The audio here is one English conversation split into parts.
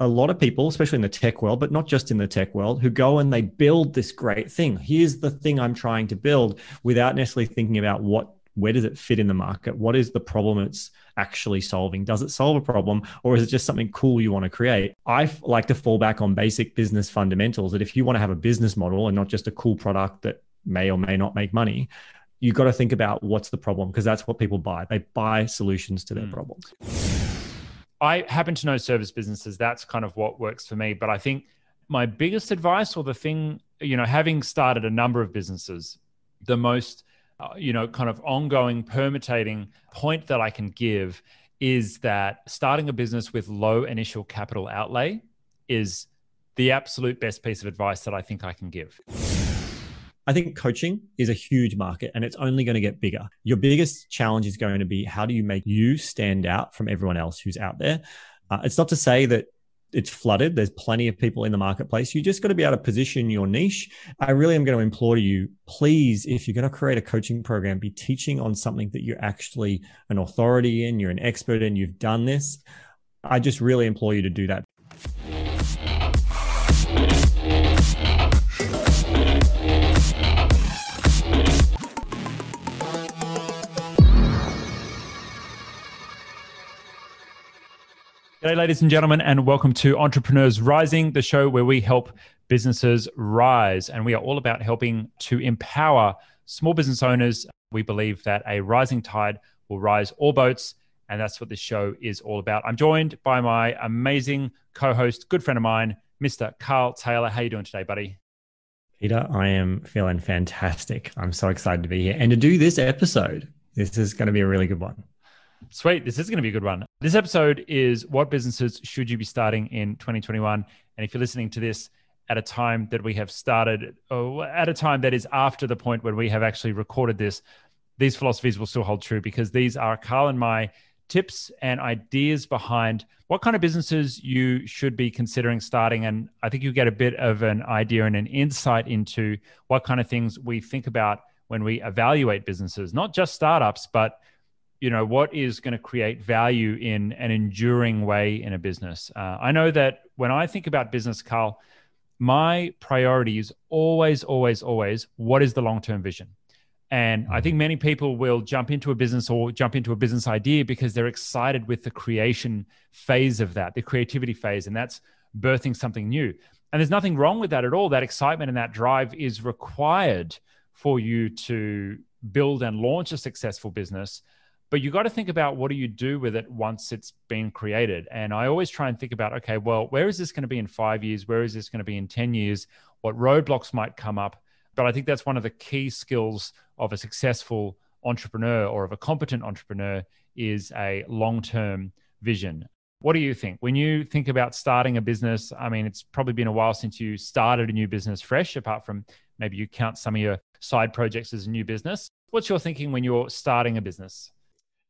a lot of people, especially in the tech world, but not just in the tech world, who go and they build this great thing. Here's the thing I'm trying to build without necessarily thinking about what where does it fit in the market? What is the problem it's actually solving? Does it solve a problem or is it just something cool you want to create? I like to fall back on basic business fundamentals that if you want to have a business model and not just a cool product that may or may not make money, you've got to think about what's the problem because that's what people buy. They buy solutions to their mm. problems. I happen to know service businesses. That's kind of what works for me. But I think my biggest advice or the thing, you know, having started a number of businesses, the most uh, you know, kind of ongoing permutating point that I can give is that starting a business with low initial capital outlay is the absolute best piece of advice that I think I can give. I think coaching is a huge market and it's only going to get bigger. Your biggest challenge is going to be how do you make you stand out from everyone else who's out there? Uh, it's not to say that it's flooded. There's plenty of people in the marketplace. You just got to be able to position your niche. I really am going to implore you, please, if you're going to create a coaching program, be teaching on something that you're actually an authority in, you're an expert in, you've done this. I just really implore you to do that. G'day, ladies and gentlemen, and welcome to Entrepreneurs Rising, the show where we help businesses rise. And we are all about helping to empower small business owners. We believe that a rising tide will rise all boats. And that's what this show is all about. I'm joined by my amazing co host, good friend of mine, Mr. Carl Taylor. How you doing today, buddy? Peter, I am feeling fantastic. I'm so excited to be here and to do this episode. This is going to be a really good one. Sweet. This is going to be a good one. This episode is what businesses should you be starting in 2021? And if you're listening to this at a time that we have started, or at a time that is after the point when we have actually recorded this, these philosophies will still hold true because these are Carl and my tips and ideas behind what kind of businesses you should be considering starting. And I think you get a bit of an idea and an insight into what kind of things we think about when we evaluate businesses, not just startups, but you know what is going to create value in an enduring way in a business? Uh, i know that when i think about business carl my priority is always always always what is the long-term vision? And i think mm-hmm. many people will jump into a business or jump into a business idea because they're excited with the creation phase of that the creativity phase and that's birthing something new. And there's nothing wrong with that at all. That excitement and that drive is required for you to build and launch a successful business but you got to think about what do you do with it once it's been created. And i always try and think about okay well where is this going to be in five years? Where is this going to be in 10 years? What roadblocks might come up? But i think that's one of the key skills of a successful entrepreneur or of a competent entrepreneur is a long-term vision. What do you think? When you think about starting a business i mean it's probably been a while since you started a new business fresh apart from maybe you count some of your side projects as a new business. What's your thinking when you're starting a business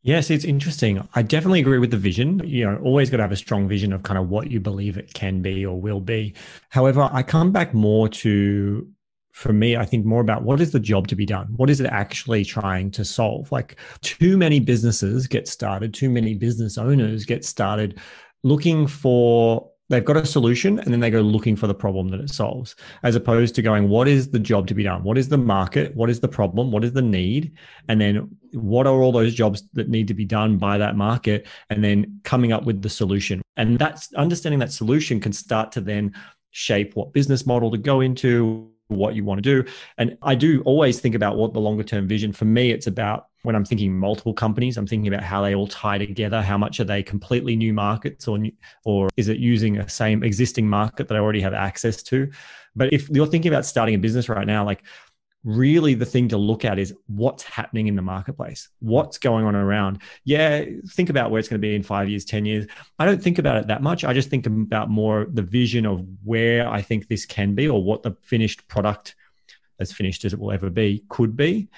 Yes, it's interesting. I definitely agree with the vision. You know, always got to have a strong vision of kind of what you believe it can be or will be. However, I come back more to, for me, I think more about what is the job to be done? What is it actually trying to solve? Like, too many businesses get started, too many business owners get started looking for they've got a solution and then they go looking for the problem that it solves as opposed to going what is the job to be done? What is the market? What is the problem? What is the need? And then what are all those jobs that need to be done by that market? And then coming up with the solution. And that's understanding that solution can start to then shape what business model to go into what you want to do. And I do always think about what the longer term vision for me, it's about when I'm thinking multiple companies, I'm thinking about how they all tie together. How much are they completely new markets or, or is it using a same existing market that I already have access to? But if you're thinking about starting a business right now, like really the thing to look at is what's happening in the marketplace what's going on around yeah think about where it's going to be in five years ten years i don't think about it that much i just think about more the vision of where i think this can be or what the finished product as finished as it will ever be could be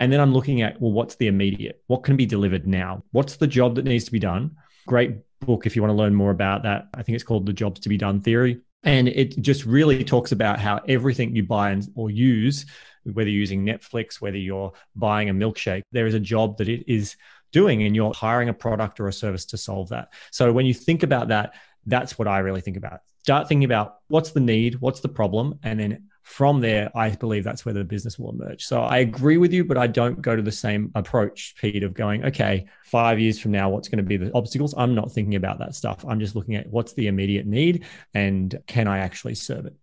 and then i'm looking at well what's the immediate what can be delivered now what's the job that needs to be done great book if you want to learn more about that i think it's called the jobs to be done theory and it just really talks about how everything you buy and, or use whether you're using Netflix, whether you're buying a milkshake, there is a job that it is doing and you're hiring a product or a service to solve that. So when you think about that, That's what I really think about. Start thinking about what's the need, what's the problem, and then from there, I believe that's where the business will emerge. So I agree with you, but I don't go to the same approach, Pete, of going, okay, five years from now, what's going to be the obstacles? I'm not thinking about that stuff. I'm just looking at what's the immediate need and can I actually serve it?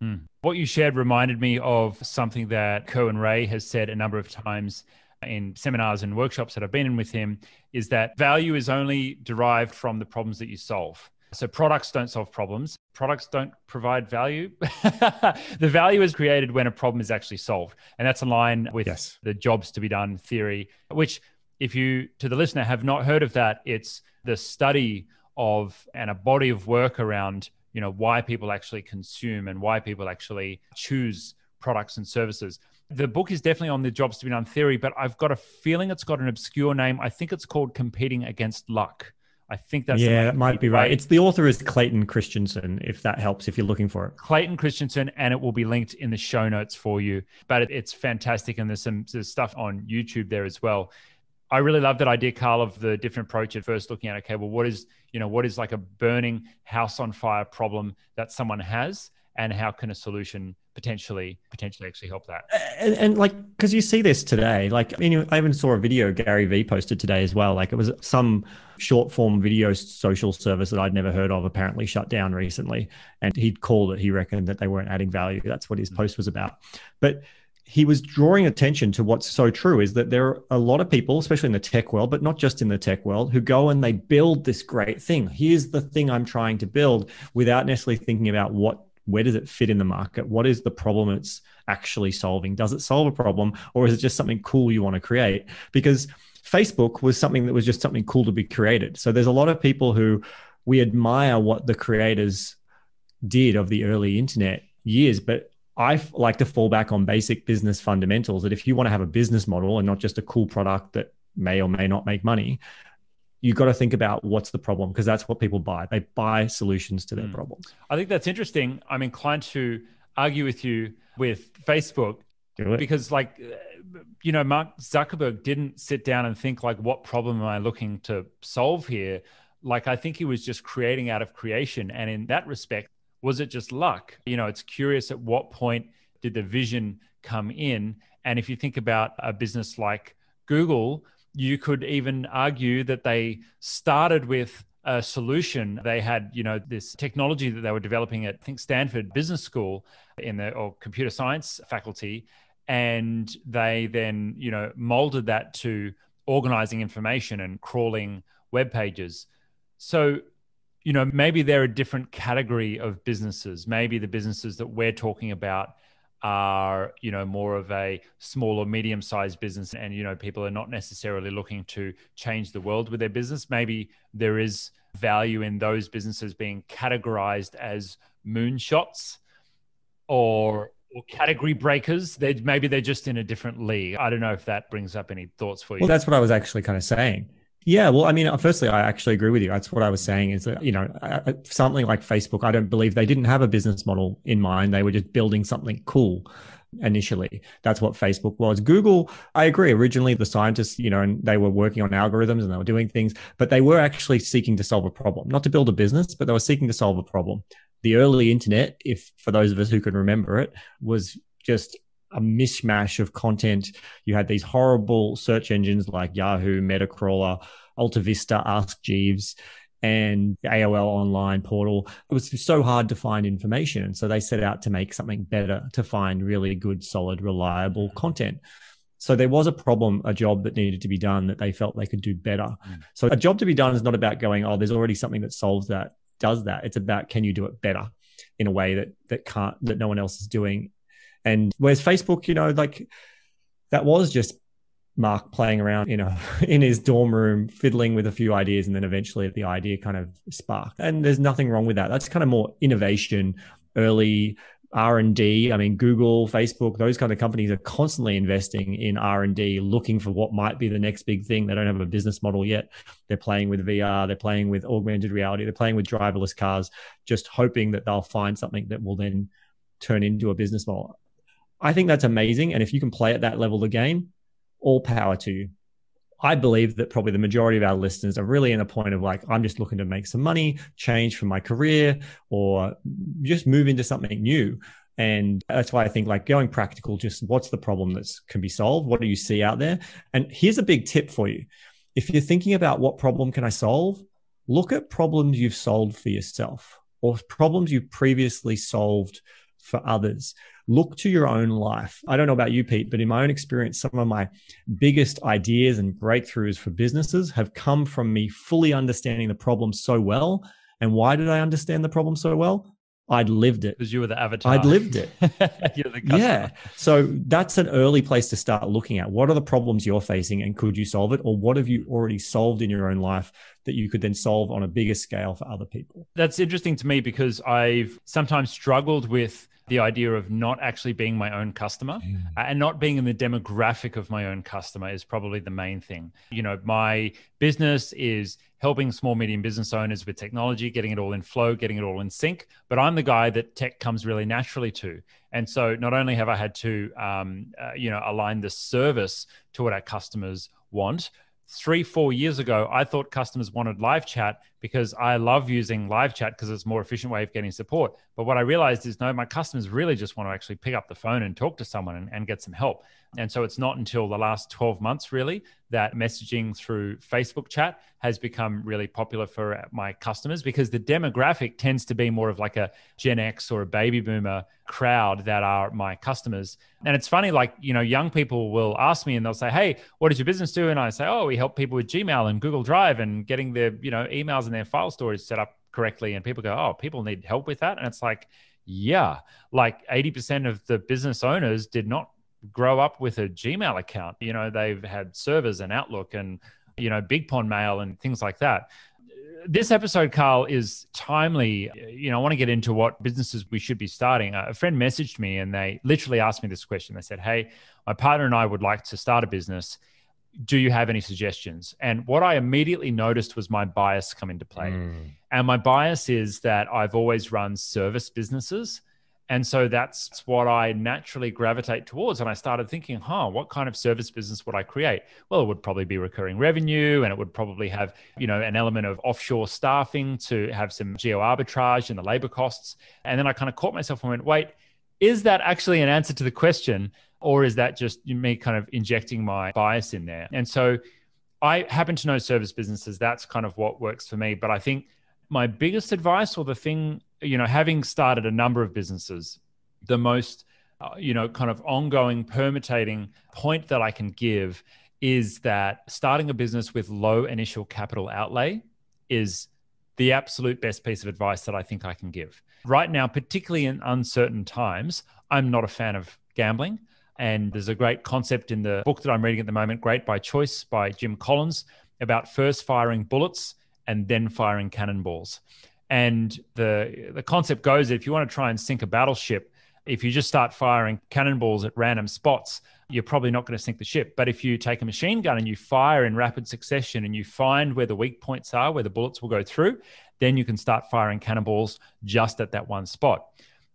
Hmm. What you shared reminded me of something that Kerwin Rae has said a number of times in seminars and workshops that I've been in with him is that value is only derived from the problems that you solve. So products don't solve problems. Products don't provide value. the value is created when a problem is actually solved. And that's in line with yes. the jobs to be done theory, which if you to the listener have not heard of that, it's the study of and a body of work around, you know, why people actually consume and why people actually choose products and services. The book is definitely on the jobs to be done theory, but I've got a feeling it's got an obscure name. I think it's called Competing Against Luck. I think that's yeah, that might be right. It's the author is Clayton Christensen. If that helps, if you're looking for it, Clayton Christensen, and it will be linked in the show notes for you. But it's fantastic, and there's some there's stuff on YouTube there as well. I really love that idea, Carl, of the different approach at first looking at okay, well, what is you know what is like a burning house on fire problem that someone has, and how can a solution potentially potentially actually help that? And, and like because you see this today like i mean i even saw a video gary vee posted today as well. Like it was some short form video social service that i'd never heard of apparently shut down recently. And he'd called it he reckoned that they weren't adding value. That's what his mm. post was about. But he was drawing attention to what's so true is that there are a lot of people, especially in the tech world, but not just in the tech world, who go and they build this great thing. Here's the thing I'm trying to build without necessarily thinking about what where does it fit in the market? What is the problem it's actually solving? Does it solve a problem or is it just something cool you want to create? Because Facebook was something that was just something cool to be created. So there's a lot of people who we admire what the creators did of the early internet years, but I like to fall back on basic business fundamentals that if you want to have a business model and not just a cool product that may or may not make money, you've got to think about what's the problem because that's what people buy. They buy solutions to their mm. problems. I think that's interesting. I'm inclined to argue with you with Facebook because, like, you know, Mark Zuckerberg didn't sit down and think like, what problem am I looking to solve here? Like, I think he was just creating out of creation, and in that respect, was it just luck? You know, it's curious at what point did the vision come in, and if you think about a business like Google you could even argue that they started with a solution. They had, you know, this technology that they were developing at, I think, Stanford Business School in the or computer science faculty. And they then, you know, molded that to organizing information and crawling web pages. So, you know, maybe they're a different category of businesses. Maybe the businesses that we're talking about are you know more of a small or medium sized business and you know people are not necessarily looking to change the world with their business. Maybe there is value in those businesses being categorized as moonshots or or category breakers. They maybe they're just in a different league. I don't know if that brings up any thoughts for you. Well that's what i was actually kind of saying yeah, well, I mean, uh, firstly, I actually agree with you. That's what I was saying is that, you know, uh, uh, something like Facebook, I don't believe they didn't have a business model in mind. They were just building something cool initially. That's what Facebook was. Google, I agree. Originally, the scientists, you know, and they were working on algorithms and they were doing things, but they were actually seeking to solve a problem, not to build a business, but they were seeking to solve a problem. The early internet, if for those of us who can remember it, was just a mishmash of content. You had these horrible search engines like Yahoo, Metacrawler, AltaVista, Ask Jeeves, and AOL online portal. It was so hard to find information. And so they set out to make something better to find really good, solid, reliable content. So there was a problem, a job that needed to be done that they felt they could do better. Mm. So a job to be done is not about going, oh, there's already something that solves that, does that. It's about can you do it better in a way that that can't that no one else is doing and whereas Facebook, you know, like that was just Mark playing around, you know, in his dorm room, fiddling with a few ideas, and then eventually the idea kind of sparked. And there's nothing wrong with that. That's kind of more innovation, early R and D. I mean, Google, Facebook, those kind of companies are constantly investing in R and D, looking for what might be the next big thing. They don't have a business model yet. They're playing with VR, they're playing with augmented reality, they're playing with driverless cars, just hoping that they'll find something that will then turn into a business model. I think that's amazing. And if you can play at that level of game, all power to you. I believe that probably the majority of our listeners are really in a point of like, I'm just looking to make some money, change from my career, or just move into something new. And that's why I think like going practical, just what's the problem that can be solved? What do you see out there? And here's a big tip for you. If you're thinking about what problem can I solve, look at problems you've solved for yourself or problems you've previously solved for others look to your own life. I don't know about you, Pete, but in my own experience, some of my biggest ideas and breakthroughs for businesses have come from me fully understanding the problem so well. And why did I understand the problem so well? I'd lived it. Because you were the avatar. I'd lived it. yeah. So that's an early place to start looking at what are the problems you're facing and could you solve it? Or what have you mm. already solved in your own life that you could then solve on a bigger scale for other people? That's interesting to me because I've sometimes struggled with the idea of not actually being my own customer mm. and not being in the demographic of my own customer is probably the main thing. You know, my business is helping small medium business owners with technology, getting it all in flow, getting it all in sync. But I'm the guy that tech comes really naturally to. And so not only have I had to, um, uh, you know, align the service to what our customers want, three, four years ago, I thought customers wanted live chat because I love using live chat because it's a more efficient way of getting support. But what I realized is no, my customers really just want to actually pick up the phone and talk to someone and, and get some help. And so it's not until the last 12 months, really, that messaging through Facebook chat has become really popular for my customers because the demographic tends to be more of like a Gen X or a baby boomer crowd that are my customers. And it's funny, like, you know, young people will ask me and they'll say, Hey, what does your business do? And I say, Oh, we help people with Gmail and Google Drive and getting their, you know, emails and their file storage set up correctly. And people go, Oh, people need help with that. And it's like, yeah, like 80% of the business owners did not grow up with a Gmail account. You know, they've had servers and Outlook and, you know, Big Pond Mail and things like that. This episode, Carl, is timely. You know, I want to get into what businesses we should be starting. A friend messaged me and they literally asked me this question. They said, Hey, my partner and I would like to start a business. Do you have any suggestions? And what I immediately noticed was my bias come into play. Mm. And my bias is that I've always run service businesses and so that's what I naturally gravitate towards. And I started thinking, huh, what kind of service business would I create? Well, it would probably be recurring revenue and it would probably have, you know, an element of offshore staffing to have some geo arbitrage and the labor costs. And then I kind of caught myself and went, wait, is that actually an answer to the question? Or is that just me kind of injecting my bias in there? And so I happen to know service businesses. That's kind of what works for me. But I think my biggest advice or the thing you know, having started a number of businesses, the most, uh, you know, kind of ongoing permutating point that I can give is that starting a business with low initial capital outlay is the absolute best piece of advice that I think I can give. Right now, particularly in uncertain times, I'm not a fan of gambling. And there's a great concept in the book that I'm reading at the moment, Great by Choice by Jim Collins, about first firing bullets and then firing cannonballs. And the the concept goes that if you want to try and sink a battleship, if you just start firing cannonballs at random spots, you're probably not going to sink the ship. But if you take a machine gun and you fire in rapid succession and you find where the weak points are, where the bullets will go through, then you can start firing cannonballs just at that one spot.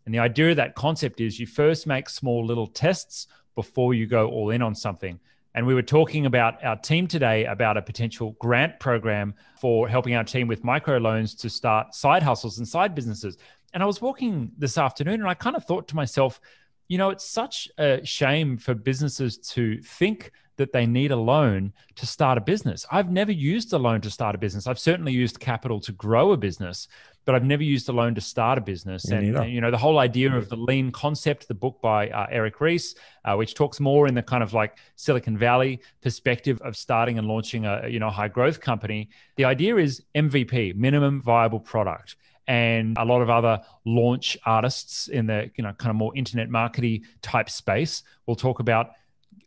And the idea of that concept is you first make small little tests before you go all in on something. And we were talking about our team today about a potential grant program for helping our team with microloans to start side hustles and side businesses. And I was walking this afternoon and I kind of thought to myself, you know, it's such a shame for businesses to think that they need a loan to start a business. I've never used a loan to start a business. I've certainly used capital to grow a business, but I've never used a loan to start a business. And, and, you know, the whole idea of the lean concept, the book by uh, Eric Ries, uh, which talks more in the kind of like Silicon Valley perspective of starting and launching a you know high growth company. The idea is MVP, minimum viable product and a lot of other launch artists in the you know kind of more internet marketing type space will talk about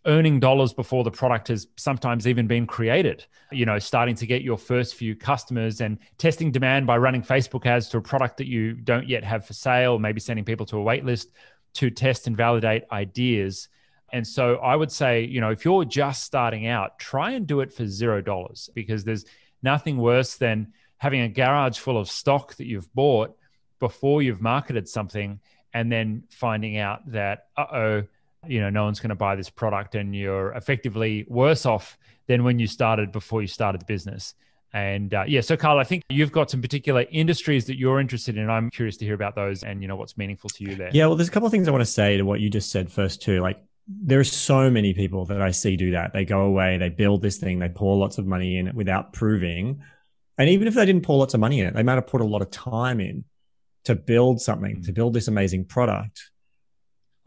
earning dollars before the product has sometimes even been created. You know, starting to get your first few customers and testing demand by running Facebook ads to a product that you don't yet have for sale, maybe sending people to a wait list to test and validate ideas. And so I would say, you know, if you're just starting out, try and do it for zero dollars because there's nothing worse than having a garage full of stock that you've bought before you've marketed something and then finding out that, uh oh, you know, no one's going to buy this product and you're effectively worse off than when you started before you started the business. And uh, yeah, so Carl, I think you've got some particular industries that you're interested in. I'm curious to hear about those and you know what's meaningful to you there. Yeah, well, there's a couple of things I want to say to what you just said first too. Like there are so many people that I see do that. They go away, they build this thing, they pour lots of money in without proving. And even if they didn't pour lots of money in it, they might have put a lot of time in to build something, mm. to build this amazing product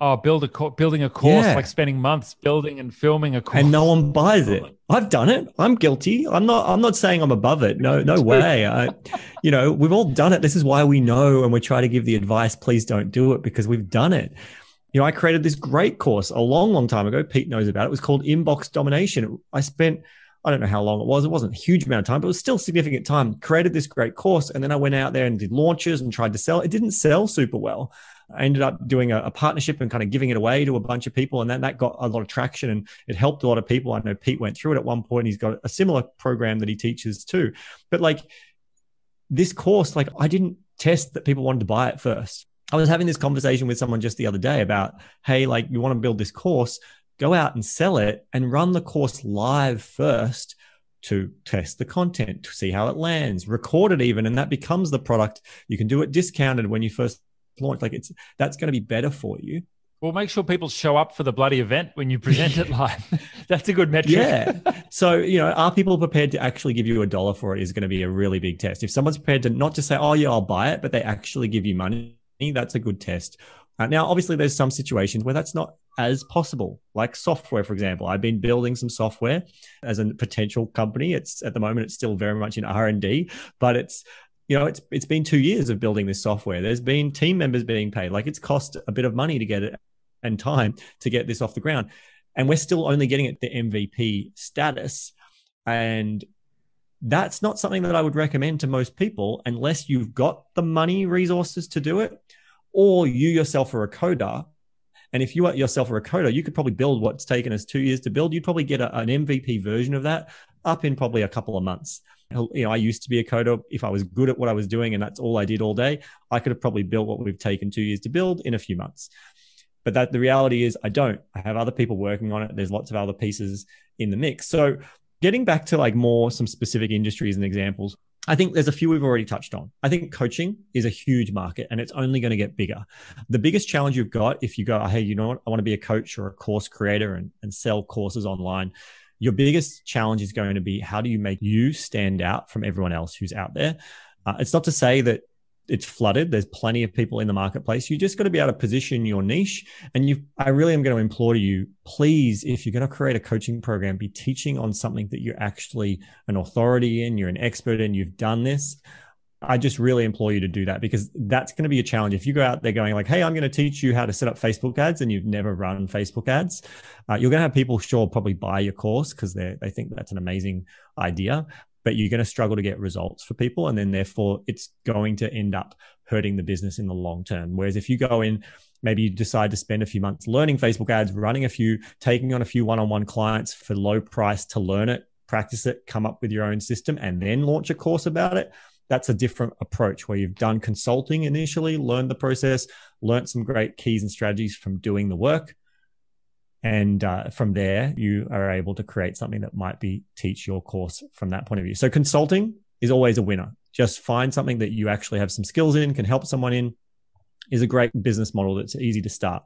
oh, build a co- building a course, yeah. like spending months building and filming a course, and no one buys it. I've done it. I'm guilty. I'm not. I'm not saying I'm above it. No, no way. I, you know, we've all done it. This is why we know, and we try to give the advice. Please don't do it because we've done it. You know, I created this great course a long, long time ago. Pete knows about it. It was called Inbox Domination. I spent I don't know how long it was. It wasn't a huge amount of time, but it was still significant time. Created this great course. And then I went out there and did launches and tried to sell. It didn't sell super well. I ended up doing a, a, partnership and kind of giving it away to a bunch of people. And then that got a lot of traction and it helped a lot of people. I know Pete went through it at one point. He's got a similar program that he teaches too. But like this course, like I didn't test that people wanted to buy it first. I was having this conversation with someone just the other day about, hey, like you want to build this course, go out and sell it and run the course live first to test the content, to see how it lands, record it even, and that becomes the product. You can do it discounted when you first launch. Like it's that's going to be better for you. Well, make sure people show up for the bloody event when you present it live. That's a good metric. Yeah. So, you know, are people prepared to actually give you a dollar for it is going to be a really big test. If someone's prepared to not just say, oh, yeah, I'll buy it, but they actually give you money, that's a good test. Uh, now, obviously, there's some situations where that's not as possible, like software, for example. I've been building some software as a potential company. It's at the moment, it's still very much in R and D, but it's you know, it's it's been two years of building this software. There's been team members being paid. Like it's cost a bit of money to get it and time to get this off the ground. And we're still only getting it the MVP status. And that's not something that I would recommend to most people unless you've got the money resources to do it, or you yourself are a coder. And if you are yourself are a coder, you could probably build what's taken us two years to build. You'd probably get a, an MVP version of that up in probably a couple of months you know, I used to be a coder. If I was good at what I was doing and that's all I did all day, I could have probably built what we've taken two years to build in a few months. But that the reality is I don't. I have other people working on it. There's lots of other pieces in the mix. So getting back to like more some specific industries and examples, I think there's a few we've already touched on. I think coaching is a huge market and it's only going to get bigger. The biggest challenge you've got if you go, hey, you know what? I want to be a coach or a course creator and, and sell courses online your biggest challenge is going to be how do you make you stand out from everyone else who's out there? Uh, it's not to say that it's flooded. There's plenty of people in the marketplace. You just got to be able to position your niche. And you, I really am going to implore you, please, if you're going to create a coaching program, be teaching on something that you're actually an authority in, you're an expert in, you've done this. I just really implore you to do that because that's going to be a challenge. If you go out there going like, "Hey, I'm going to teach you how to set up Facebook ads," and you've never run Facebook ads, uh, you're going to have people sure probably buy your course because they they think that's an amazing idea, but you're going to struggle to get results for people, and then therefore it's going to end up hurting the business in the long term. Whereas if you go in maybe you decide to spend a few months learning Facebook ads, running a few, taking on a few one-on-one clients for low price to learn it, practice it, come up with your own system, and then launch a course about it that's a different approach where you've done consulting initially, learned the process, learned some great keys and strategies from doing the work. And uh, from there, you are able to create something that might be teach your course from that point of view. So consulting is always a winner. Just find something that you actually have some skills in, can help someone in, is a great business model that's easy to start.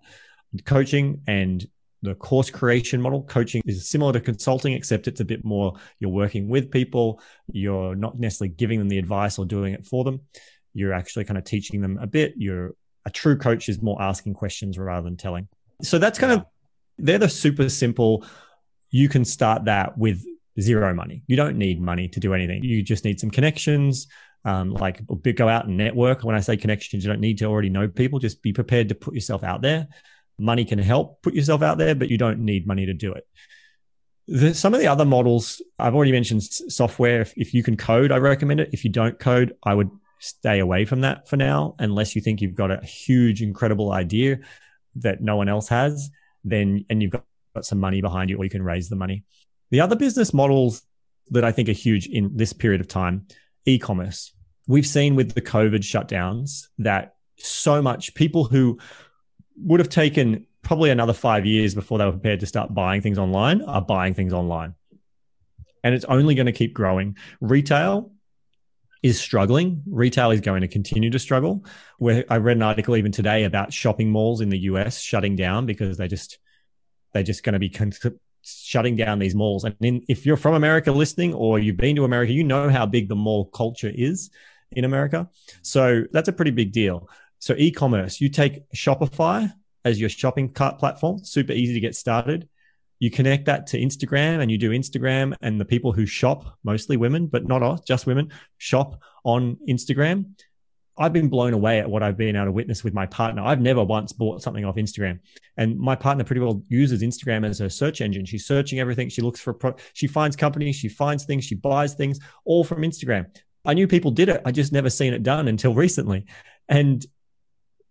Coaching and the course creation model. Coaching is similar to consulting, except it's a bit more you're working with people. You're not necessarily giving them the advice or doing it for them. You're actually kind of teaching them a bit. You're a true coach is more asking questions rather than telling. So that's kind of, they're the super simple. You can start that with zero money. You don't need money to do anything. You just need some connections. Um, like go out and network. When I say connections, you don't need to already know people. Just be prepared to put yourself out there money can help put yourself out there, but you don't need money to do it. The, some of the other models, I've already mentioned software. If, if you can code, I recommend it. If you don't code, I would stay away from that for now, unless you think you've got a huge, incredible idea that no one else has, then, and you've got, some money behind you, or you can raise the money. The other business models that I think are huge in this period of time, e-commerce. We've seen with the COVID shutdowns that so much people who would have taken probably another five years before they were prepared to start buying things online, are buying things online. And it's only going to keep growing. Retail is struggling. Retail is going to continue to struggle. Where I read an article even today about shopping malls in the US shutting down because they just they're just going to be con- shutting down these malls. And in, if you're from America listening or you've been to America, you know how big the mall culture is in America. So that's a pretty big deal. So e-commerce, you take Shopify as your shopping cart platform, super easy to get started. You connect that to Instagram and you do Instagram and the people who shop, mostly women, but not all, just women, shop on Instagram. I've been blown away at what I've been able to witness with my partner. I've never once bought something off Instagram. And my partner pretty well uses Instagram as her search engine. She's searching everything. She looks for, pro- she finds companies, she finds things, she buys things all from Instagram. I knew people did it. I just never seen it done until recently. And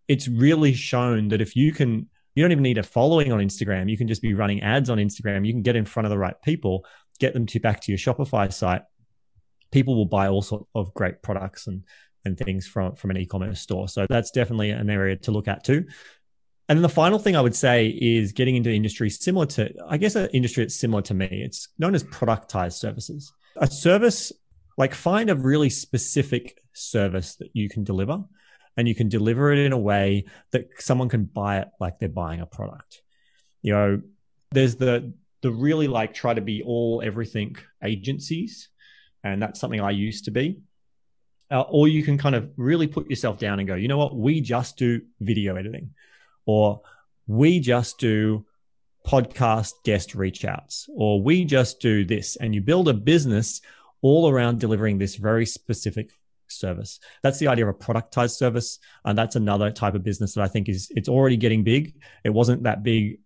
it's really shown that if you can, you don't even need a following on Instagram. You can just be running ads on Instagram. You can get in front of the right people, get them to back to your Shopify site. People will buy all sorts of great products and and things from from an e-commerce store. So that's definitely an area to look at too. And then the final thing I would say is getting into industry similar to, I guess, an industry that's similar to me. It's known as productized services. A service, like find a really specific service that you can deliver and you can deliver it in a way that someone can buy it like they're buying a product. You know, there's the, the really like try to be all everything agencies. And that's something I used to be uh, or you can kind of really put yourself down and go, you know what, we just do video editing, or we just do podcast guest reach outs, or we just do this. And you build a business all around delivering this very specific service. That's the idea of a productized service. And that's another type of business that I think is, it's already getting big. It wasn't that big,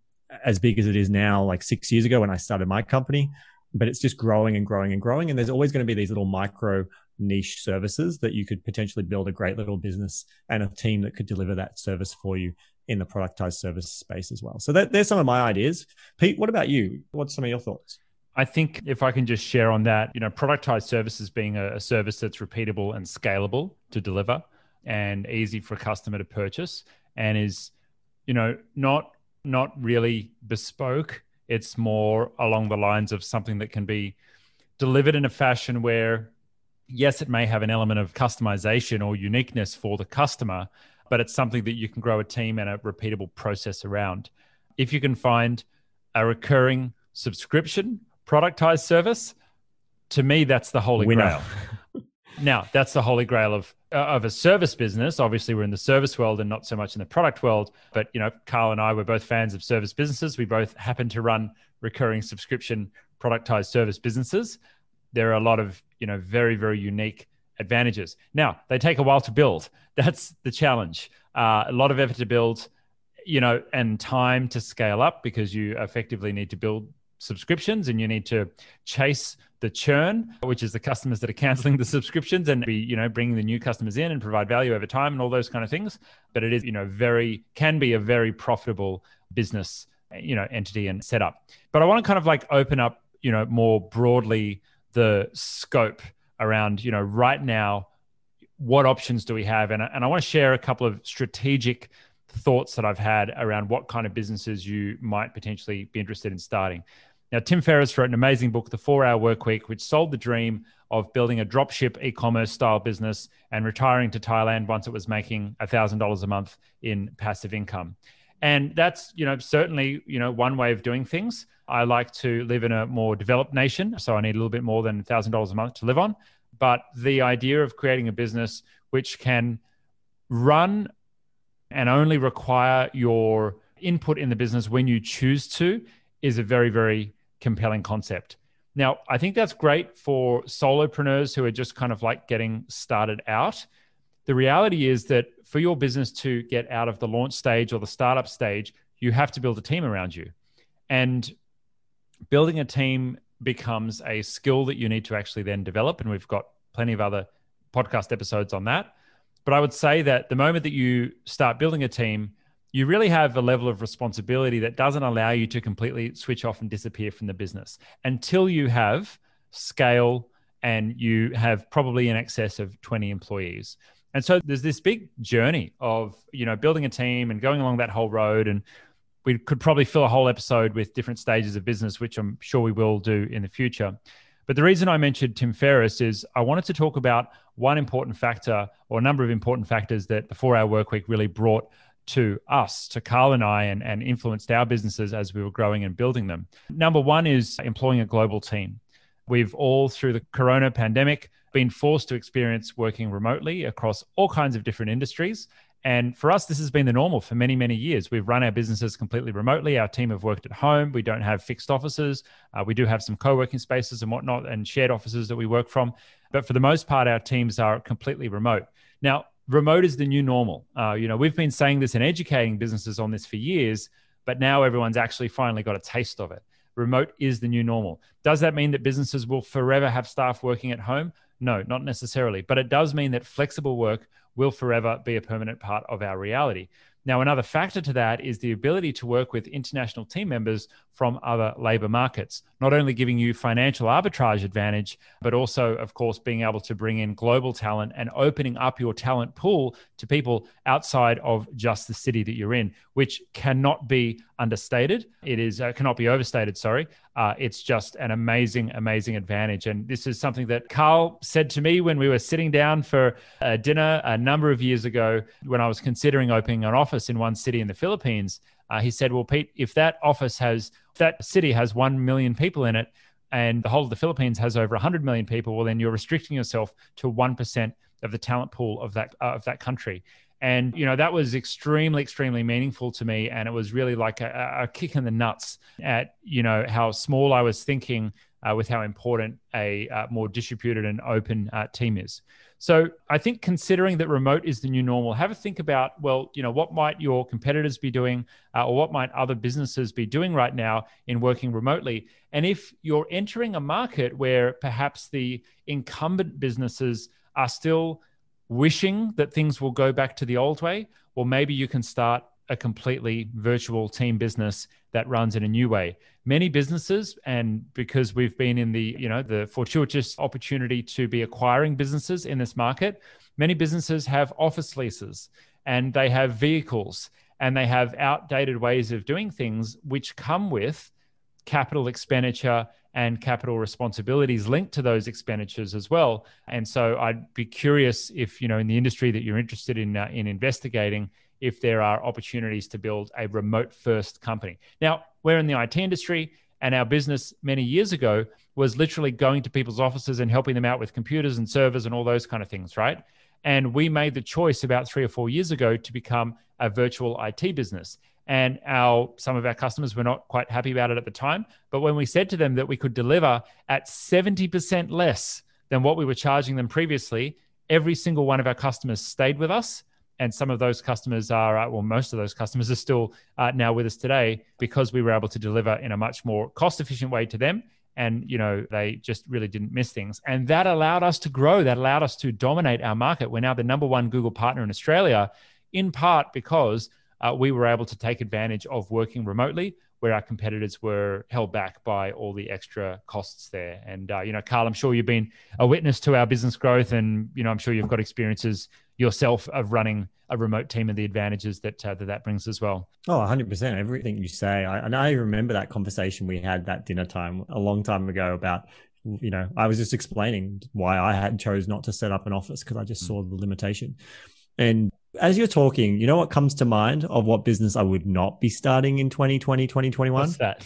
as big as it is now, like six years ago when I started my company but it's just growing and growing and growing. And there's always going to be these little micro niche services that you could potentially build a great little business and a team that could deliver that service for you in the productized service space as well. So that, there's some of my ideas. Pete, what about you? What's some of your thoughts? I think if I can just share on that, you know, productized services being a, a service that's repeatable and scalable to deliver and easy for a customer to purchase and is, you know, not not really bespoke. It's more along the lines of something that can be delivered in a fashion where yes, it may have an element of customization or uniqueness for the customer, but it's something that you can grow a team and a repeatable process around. If you can find a recurring subscription productized service, to me, that's the holy Winner. grail. now, that's the holy grail of uh, of a service business. Obviously, we're in the service world and not so much in the product world. But you know, Carl and I were both fans of service businesses. We both happen to run recurring subscription productized service businesses there are a lot of you know very very unique advantages. Now they take a while to build. That's the challenge. Uh, a lot of effort to build, you know, and time to scale up because you effectively need to build subscriptions and you need to chase the churn, which is the customers that are canceling the subscriptions and be, you know, bringing the new customers in and provide value over time and all those kind of things. But it is, you know, very, can be a very profitable business, you know, entity and setup. But I want to kind of like open up, you know, more broadly the scope around, you know, right now, what options do we have? And, and I want to share a couple of strategic thoughts that I've had around what kind of businesses you might potentially be interested in starting. Now, Tim Ferriss wrote an amazing book, The Four Hour Work Week, which sold the dream of building a dropship e commerce style business and retiring to Thailand once it was making $1,000 a month in passive income. And that's, you know, certainly, you know, one way of doing things. I like to live in a more developed nation, so I need a little bit more than $1,000 a month to live on. But the idea of creating a business which can run and only require your input in the business when you choose to is a very, very compelling concept. Now, I think that's great for solopreneurs who are just kind of like getting started out. The reality is that for your business to get out of the launch stage or the startup stage, you have to build a team around you. And building a team becomes a skill that you need to actually then develop. And we've got plenty of other podcast episodes on that. But I would say that the moment that you start building a team, you really have a level of responsibility that doesn't allow you to completely switch off and disappear from the business until you have scale and you have probably in excess of 20 employees. And so there's this big journey of, you know, building a team and going along that whole road and we could probably fill a whole episode with different stages of business, which I'm sure we will do in the future. But the reason I mentioned Tim Ferriss is I wanted to talk about one important factor or a number of important factors that the four hour work week really brought to us, to Carl and I, and, and influenced our businesses as we were growing and building them. Number one is employing a global team. We've all, through the corona pandemic, been forced to experience working remotely across all kinds of different industries. And for us, this has been the normal for many, many years. We've run our businesses completely remotely. Our team have worked at home. We don't have fixed offices. Uh, we do have some co working spaces and whatnot and shared offices that we work from. But for the most part, our teams are completely remote. Now, remote is the new normal. Uh, you know, we've been saying this and educating businesses on this for years, but now everyone's actually finally got a taste of it. Remote is the new normal. Does that mean that businesses will forever have staff working at home? No, not necessarily. But it does mean that flexible work will forever be a permanent part of our reality. Now, another factor to that is the ability to work with international team members from other labor markets, not only giving you financial arbitrage advantage, but also, of course, being able to bring in global talent and opening up your talent pool to people outside of just the city that you're in, which cannot be understated. It is uh, cannot be overstated. Sorry, uh, it's just an amazing, amazing advantage. And this is something that Carl said to me when we were sitting down for a dinner a number of years ago when I was considering opening an office in one city in the Philippines. Uh, he said, "Well, Pete, if that office has, if that city has one million people in it, and the whole of the Philippines has over 100 million people, well, then you're restricting yourself to one percent of the talent pool of that uh, of that country." And, you know, that was extremely, extremely meaningful to me. And it was really like a, a kick in the nuts at, you know, how small I was thinking uh, with how important a uh, more distributed and open uh, team is. So I think considering that remote is the new normal, have a think about, well, you know, what might your competitors be doing uh, or what might other businesses be doing right now in working remotely? And if you're entering a market where perhaps the incumbent businesses are still wishing that things will go back to the old way, or maybe you can start a completely virtual team business that runs in a new way. Many businesses, and because we've been in the, you know, the fortuitous opportunity to be acquiring businesses in this market, many businesses have office leases and they have vehicles and they have outdated ways of doing things which come with capital expenditure and capital responsibilities linked to those expenditures as well. And so I'd be curious if, you know, in the industry that you're interested in uh, in investigating, if there are opportunities to build a remote first company. Now, we're in the IT industry and our business many years ago was literally going to people's offices and helping them out with computers and servers and all those kind of things, right? And we made the choice about 3 or 4 years ago to become a virtual IT business and our some of our customers were not quite happy about it at the time. But when we said to them that we could deliver at 70% less than what we were charging them previously every single one of our customers stayed with us. And some of those customers are uh, well most of those customers are still uh, now with us today because we were able to deliver in a much more cost efficient way to them. And you know they just really didn't miss things. And that allowed us to grow. That allowed us to dominate our market. We're now the number one google partner in australia in part because uh, we were able to take advantage of working remotely where our competitors were held back by all the extra costs there. And uh, you know, Carl, I'm sure you've been a witness to our business growth, and you know, I'm sure you've got experiences yourself of running a remote team and the advantages that uh, that, that brings as well. Oh, 100%. Everything you say, I, and I remember that conversation we had that dinner time a long time ago about you know i was just explaining why i had chose not to set up an office because i just mm. saw the limitation and as you're talking, you know what comes to mind of what business I would not be starting in 2020, 2021? What's that?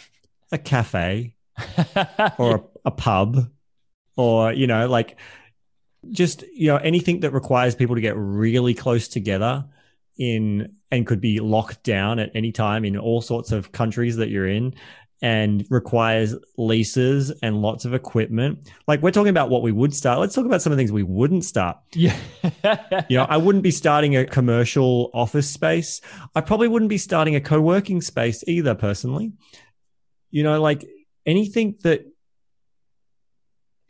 A cafe or a, a pub or, you know, like just, you know, anything that requires people to get really close together in and could be locked down at any time in all sorts of countries that you're in and requires leases and lots of equipment. Like we're talking about what we would start. Let's talk about some of the things we wouldn't start. Yeah. you know, I wouldn't be starting a commercial office space. I probably wouldn't be starting a co-working space either personally. You know, like anything that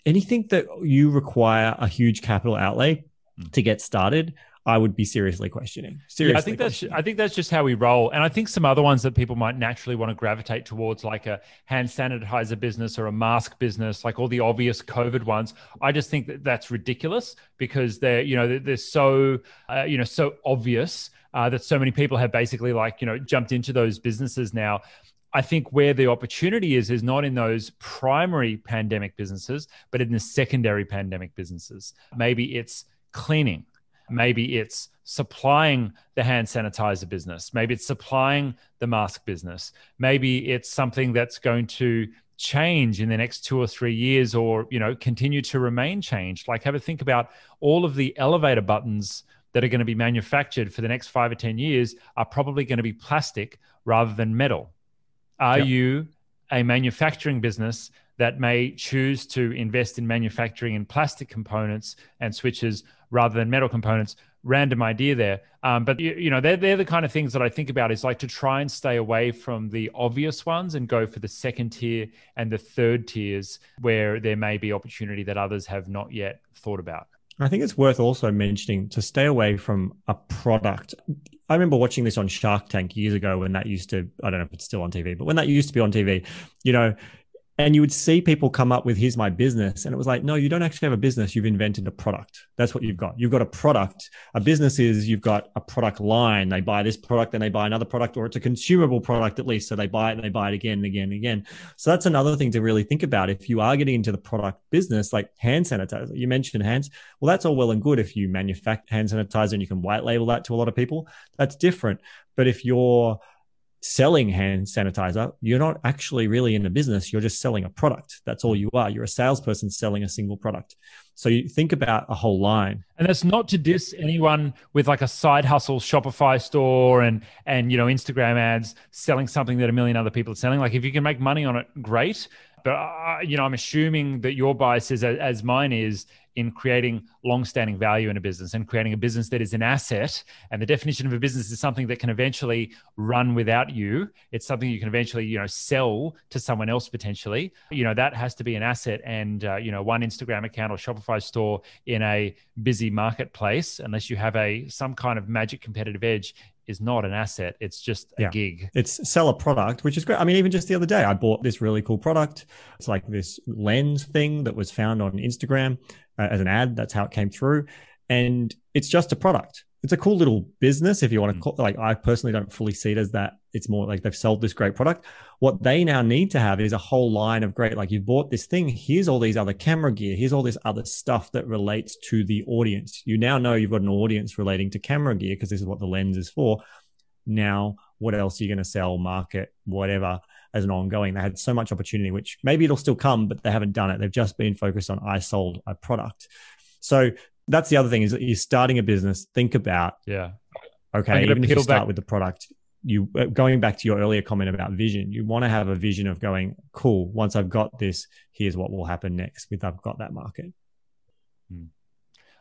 anything that you require a huge capital outlay mm. to get started, I would be seriously questioning. Seriously, yeah, I think that's I think that's just how we roll, and I think some other ones that people might naturally want to gravitate towards, like a hand sanitizer business or a mask business, like all the obvious COVID ones. I just think that that's ridiculous because they're you know they're, they're so uh, you know so obvious uh, that so many people have basically like you know jumped into those businesses now. I think where the opportunity is is not in those primary pandemic businesses, but in the secondary pandemic businesses. Maybe it's cleaning Maybe it's supplying the hand sanitizer business. Maybe it's supplying the mask business. Maybe it's something that's going to change in the next two or three years or you know continue to remain changed like have a think about all of the elevator buttons that are going to be manufactured for the next five or ten years are probably going to be plastic rather than metal are yep. you a manufacturing business that may choose to invest in manufacturing in plastic components and switches rather than metal components. Random idea there. Um, but, you, you, know, they're, they're the kind of things that I think about is like to try and stay away from the obvious ones and go for the second tier and the third tiers where there may be opportunity that others have not yet thought about. I think it's worth also mentioning to stay away from a product. I remember watching this on Shark Tank years ago when that used to, I don't know if it's still on TV, but when that used to be on TV, you know, and you would see people come up with here's my business. And it was like no you don't actually have a business. You've invented a product. That's what you've got. You've got a product. A business is you've got a product line. They buy this product and they buy another product or it's a consumable product at least. So they buy it and they buy it again and again and again. So that's another thing to really think about. If you are getting into the product business like hand sanitizer you mentioned hands well that's all well and good if you manufacture hand sanitizer and you can white label that to a lot of people. That's different. But if you're selling hand sanitizer, you're not actually really in a business. You're just selling a product. That's all you are. You're a salesperson selling a single product. So you think about a whole line. And that's not to diss anyone with like a side hustle Shopify store and and you know Instagram ads selling something that a million other people are selling. Like if you can make money on it, great. But uh, you know, I'm assuming that your bias is as mine is in creating long-standing value in a business and creating a business that is an asset. And the definition of a business is something that can eventually run without you. It's something you can eventually, you know, sell to someone else potentially. You know, that has to be an asset. And uh, you know, one Instagram account or Shopify store in a busy marketplace, unless you have a some kind of magic competitive edge, is not an asset. It's just a yeah. gig. It's sell a product, which is great. I mean, even just the other day, I bought this really cool product. It's like this lens thing that was found on Instagram uh, as an ad. That's how it came through. And it's just a product it's a cool little business if you want to mm. call like I personally don't fully see it as that. It's more like they've sold this great product. What they now need to have is a whole line of great, like you've bought this thing, here's all these other camera gear, here's all this other stuff that relates to the audience. You now know you've got an audience relating to camera gear because this is what the lens is for. Now, what else are you going to sell, market, whatever, as an ongoing? They had so much opportunity, which maybe it'll still come, but they haven't done it. They've just been focused on I sold a product. So that's the other thing is that you're starting a business. Think about yeah. Okay, even if you start back- with the product, you uh, going back to your earlier comment about vision. You want to have a vision of going, cool. Once I've got this, here's what will happen next. With I've got that market. Hmm.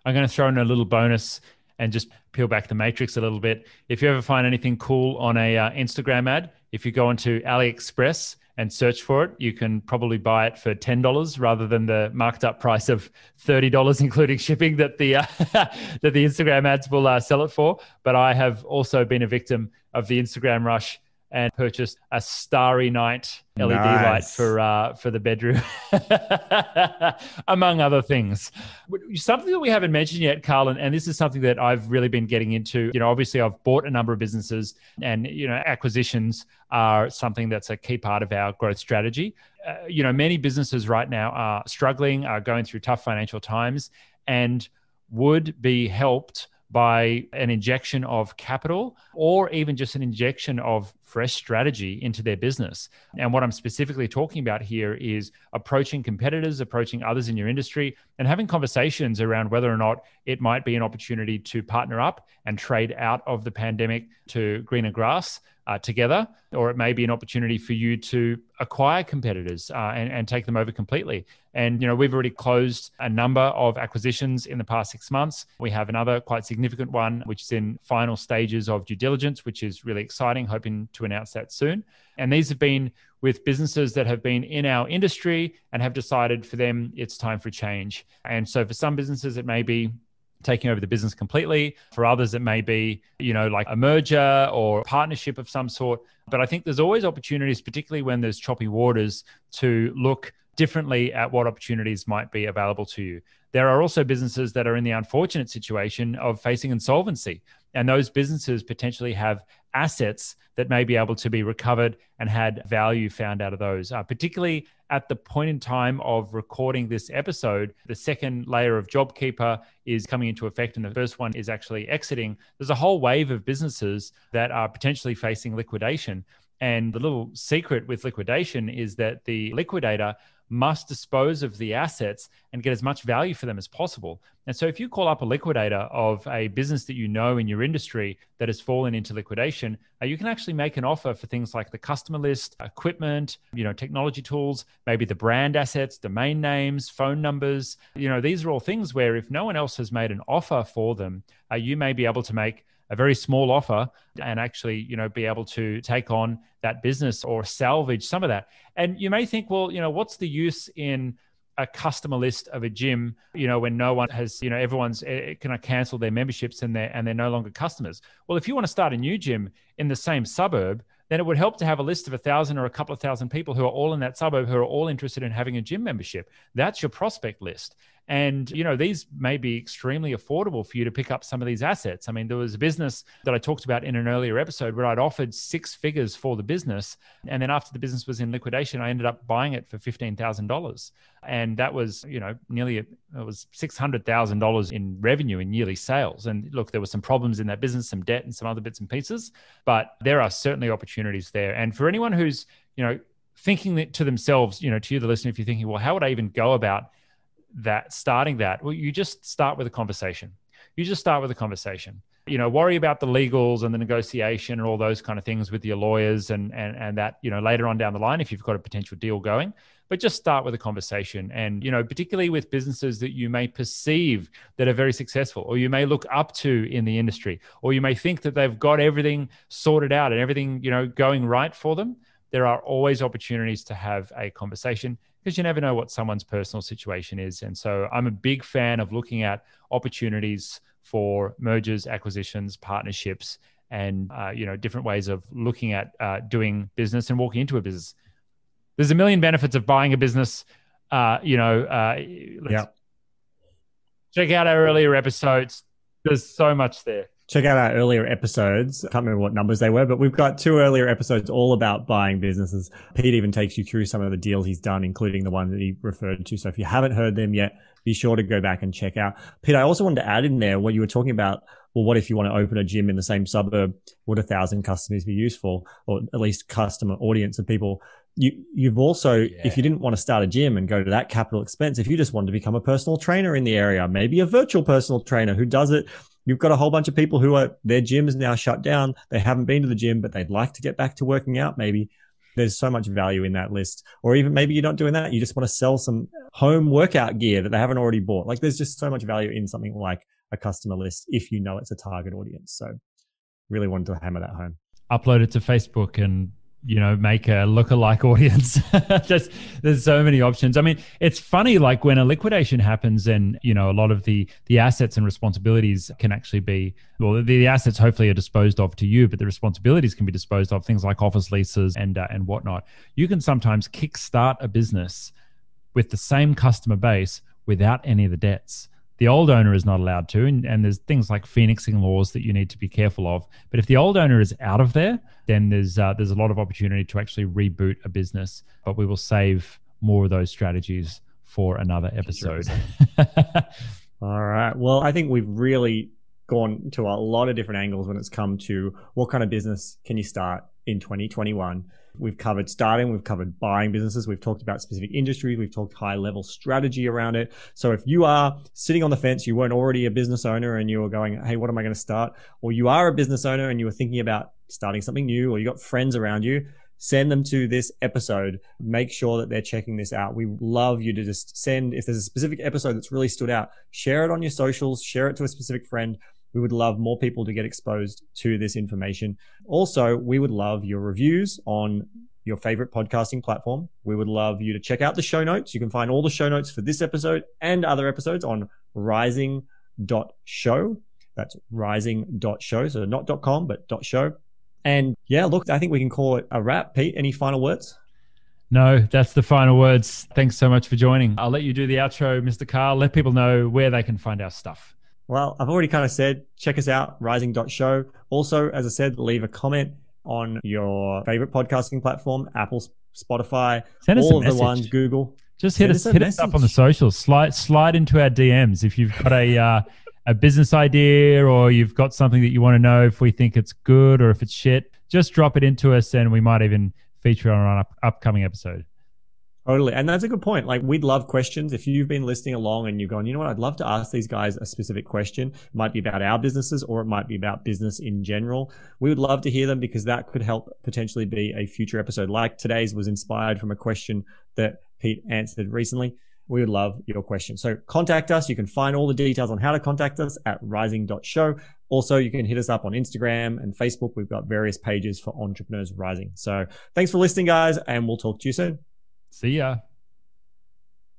I'm going to throw in a little bonus and just peel back the matrix a little bit. If you ever find anything cool on a uh, Instagram ad, if you go into AliExpress and search for it, you can probably buy it for ten dollars rather than the marked up price of thirty dollars, including shipping that the uh, that the Instagram ads will uh, sell it for. But I have also been a victim of the Instagram rush and purchased a Starry Night LED nice. light for uh, for the bedroom, among other things. Something that we haven't mentioned yet, Carl, and this is something that I've really been getting into. You know, obviously, I've bought a number of businesses, and you know, acquisitions are something that's a key part of our growth strategy. Uh, you know, many businesses right now are struggling, are going through tough financial times, and would be helped by an injection of capital or even just an injection of fresh strategy into their business. And what I'm specifically talking about here is approaching competitors, approaching others in your industry, and having conversations around whether or not it might be an opportunity to partner up and trade out of the pandemic to greener grass uh, together, or it may be an opportunity for you to acquire competitors uh, and, and take them over completely. And you know, we've already closed a number of acquisitions in the past six months. We have another quite significant one, which is in final stages of due diligence, which is really exciting. Hoping to announce that soon. And these have been with businesses that have been in our industry and have decided for them it's time for change. And so for some businesses, it may be taking over the business completely. For others, it may be, you know, like a merger or partnership of some sort. But I think there's always opportunities, particularly when there's choppy waters, to look differently at what opportunities might be available to you. There are also businesses that are in the unfortunate situation of facing insolvency. And those businesses potentially have assets that may be able to be recovered and had value found out of those, uh, particularly at the point in time of recording this episode. The second layer of JobKeeper is coming into effect, and the first one is actually exiting. There's a whole wave of businesses that are potentially facing liquidation. And the little secret with liquidation is that the liquidator must dispose of the assets and get as much value for them as possible. And so, if you call up a liquidator of a business that you know in your industry that has fallen into liquidation, uh, you can actually make an offer for things like the customer list, equipment, you know, technology tools, maybe the brand assets, domain names, phone numbers. You know, these are all things where if no one else has made an offer for them, uh, you may be able to make a very small offer and actually you know be able to take on that business or salvage some of that. And you may think well you know what's the use in a customer list of a gym you know when no one has you know everyone's uh, can cancel their memberships and they're and they're no longer customers? Well if you want to start a new gym in the same suburb then it would help to have a list of a thousand or a couple of thousand people who are all in that suburb who are all interested in having a gym membership. That's your prospect list and, you know, these may be extremely affordable for you to pick up some of these assets. I mean, there was a business that I talked about in an earlier episode where I'd offered six figures for the business. And then after the business was in liquidation, I ended up buying it for $15,000. And that was, you know, nearly, it was $600,000 in revenue in yearly sales. And look, there were some problems in that business, some debt and some other bits and pieces, but there are certainly opportunities there. And for anyone who's, you know, thinking to themselves, you know, to you, the listener, if you're thinking, well, how would I even go about that starting that well you just start with a conversation. You just start with a conversation. You know worry about the legals and the negotiation and all those kind of things with your lawyers and and and that you know later on down the line if you've got a potential deal going. But just start with a conversation. And you know particularly with businesses that you may perceive that are very successful or you may look up to in the industry or you may think that they've got everything sorted out and everything you know going right for them there are always opportunities to have a conversation because you never know what someone's personal situation is. And so I'm a big fan of looking at opportunities for mergers, acquisitions, partnerships, and uh, you know different ways of looking at uh, doing business and walking into a business. There's a million benefits of buying a business. Uh, you know, uh, yeah. Check out our earlier episodes. There's so much there check out our earlier episodes. I can't remember what numbers they were, but we've got two earlier episodes all about buying businesses. Pete even takes you through some of the deals he's done, including the one that he referred to. So if you haven't heard them yet, be sure to go back and check out. Pete, I also wanted to add in there what you were talking about. Well, what if you want to open a gym in the same suburb? Would a thousand customers be useful or at least customer audience of people? You, you've also, yeah. if you didn't want to start a gym and go to that capital expense, if you just wanted to become a personal trainer in the area, maybe a virtual personal trainer who does it You've got a whole bunch of people who are their gym is now shut down. They haven't been to the gym, but they'd like to get back to working out. Maybe there's so much value in that list. Or even maybe you're not doing that. You just want to sell some home workout gear that they haven't already bought. Like there's just so much value in something like a customer list if you know it's a target audience. So really wanted to hammer that home. Upload it to Facebook and you know make a look-alike audience. Just there's so many options. I mean it's funny like when a liquidation happens and you know a lot of the the assets and responsibilities can actually be well the, the assets hopefully are disposed of to you but the responsibilities can be disposed of things like office leases and uh, and whatnot. You can sometimes kickstart a business with the same customer base without any of the debts the old owner is not allowed to and, and, there's things like phoenixing laws that you need to be careful of. But if the old owner is out of there then there's uh, there's a lot of opportunity to actually reboot a business but we will save more of those strategies for another episode. All right. Well i think we've really gone to a lot of different angles when it's come to what kind of business can you start in 2021 We've covered starting, we've covered buying businesses, we've talked about specific industries, we've talked high level strategy around it. So if you are sitting on the fence, you weren't already a business owner and you were going, Hey, what am I going to start? Or you are a business owner and you were thinking about starting something new or you got friends around you, send them to this episode. Make sure that they're checking this out. We love you to just send, if there's a specific episode that's really stood out, share it on your socials, share it to a specific friend. We would love more people to get exposed to this information. Also, we would love your reviews on your favorite podcasting platform. We would love you to check out the show notes. You can find all the show notes for this episode and other episodes on rising rising.show. That's rising.show. So not .com, but .show. And yeah, look, I think we can call it a wrap. Pete, any final words? No, that's the final words. Thanks so much for joining. I'll let you do the outro, Mr. Carl. Let people know where they can find our stuff. Well, I've already kind of said, check us out, rising.show. Also, as I said, leave a comment on your favorite podcasting platform, Apple, Spotify, Send us all a of message. the ones, Google. Just hit Send us, us hit us up on the socials. Slide slide into our DMs if you've got a uh, a business idea or you've got something that you want to know if we think it's good or if it's shit. Just drop it into us, and we might even feature it on an up, upcoming episode. Totally. And that's a good point. Like, we'd love questions. If you've been listening along and you're going, you know what, I'd love to ask these guys a specific question. It might be about our businesses or it might be about business in general. We would love to hear them because that could help potentially be a future episode. Like today's was inspired from a question that Pete answered recently. We would love your question. So contact us. You can find all the details on how to contact us at rising.show. Also, you can hit us up on Instagram and Facebook. We've got various pages for entrepreneurs rising. So thanks for listening, guys, and we'll talk to you soon. See ya.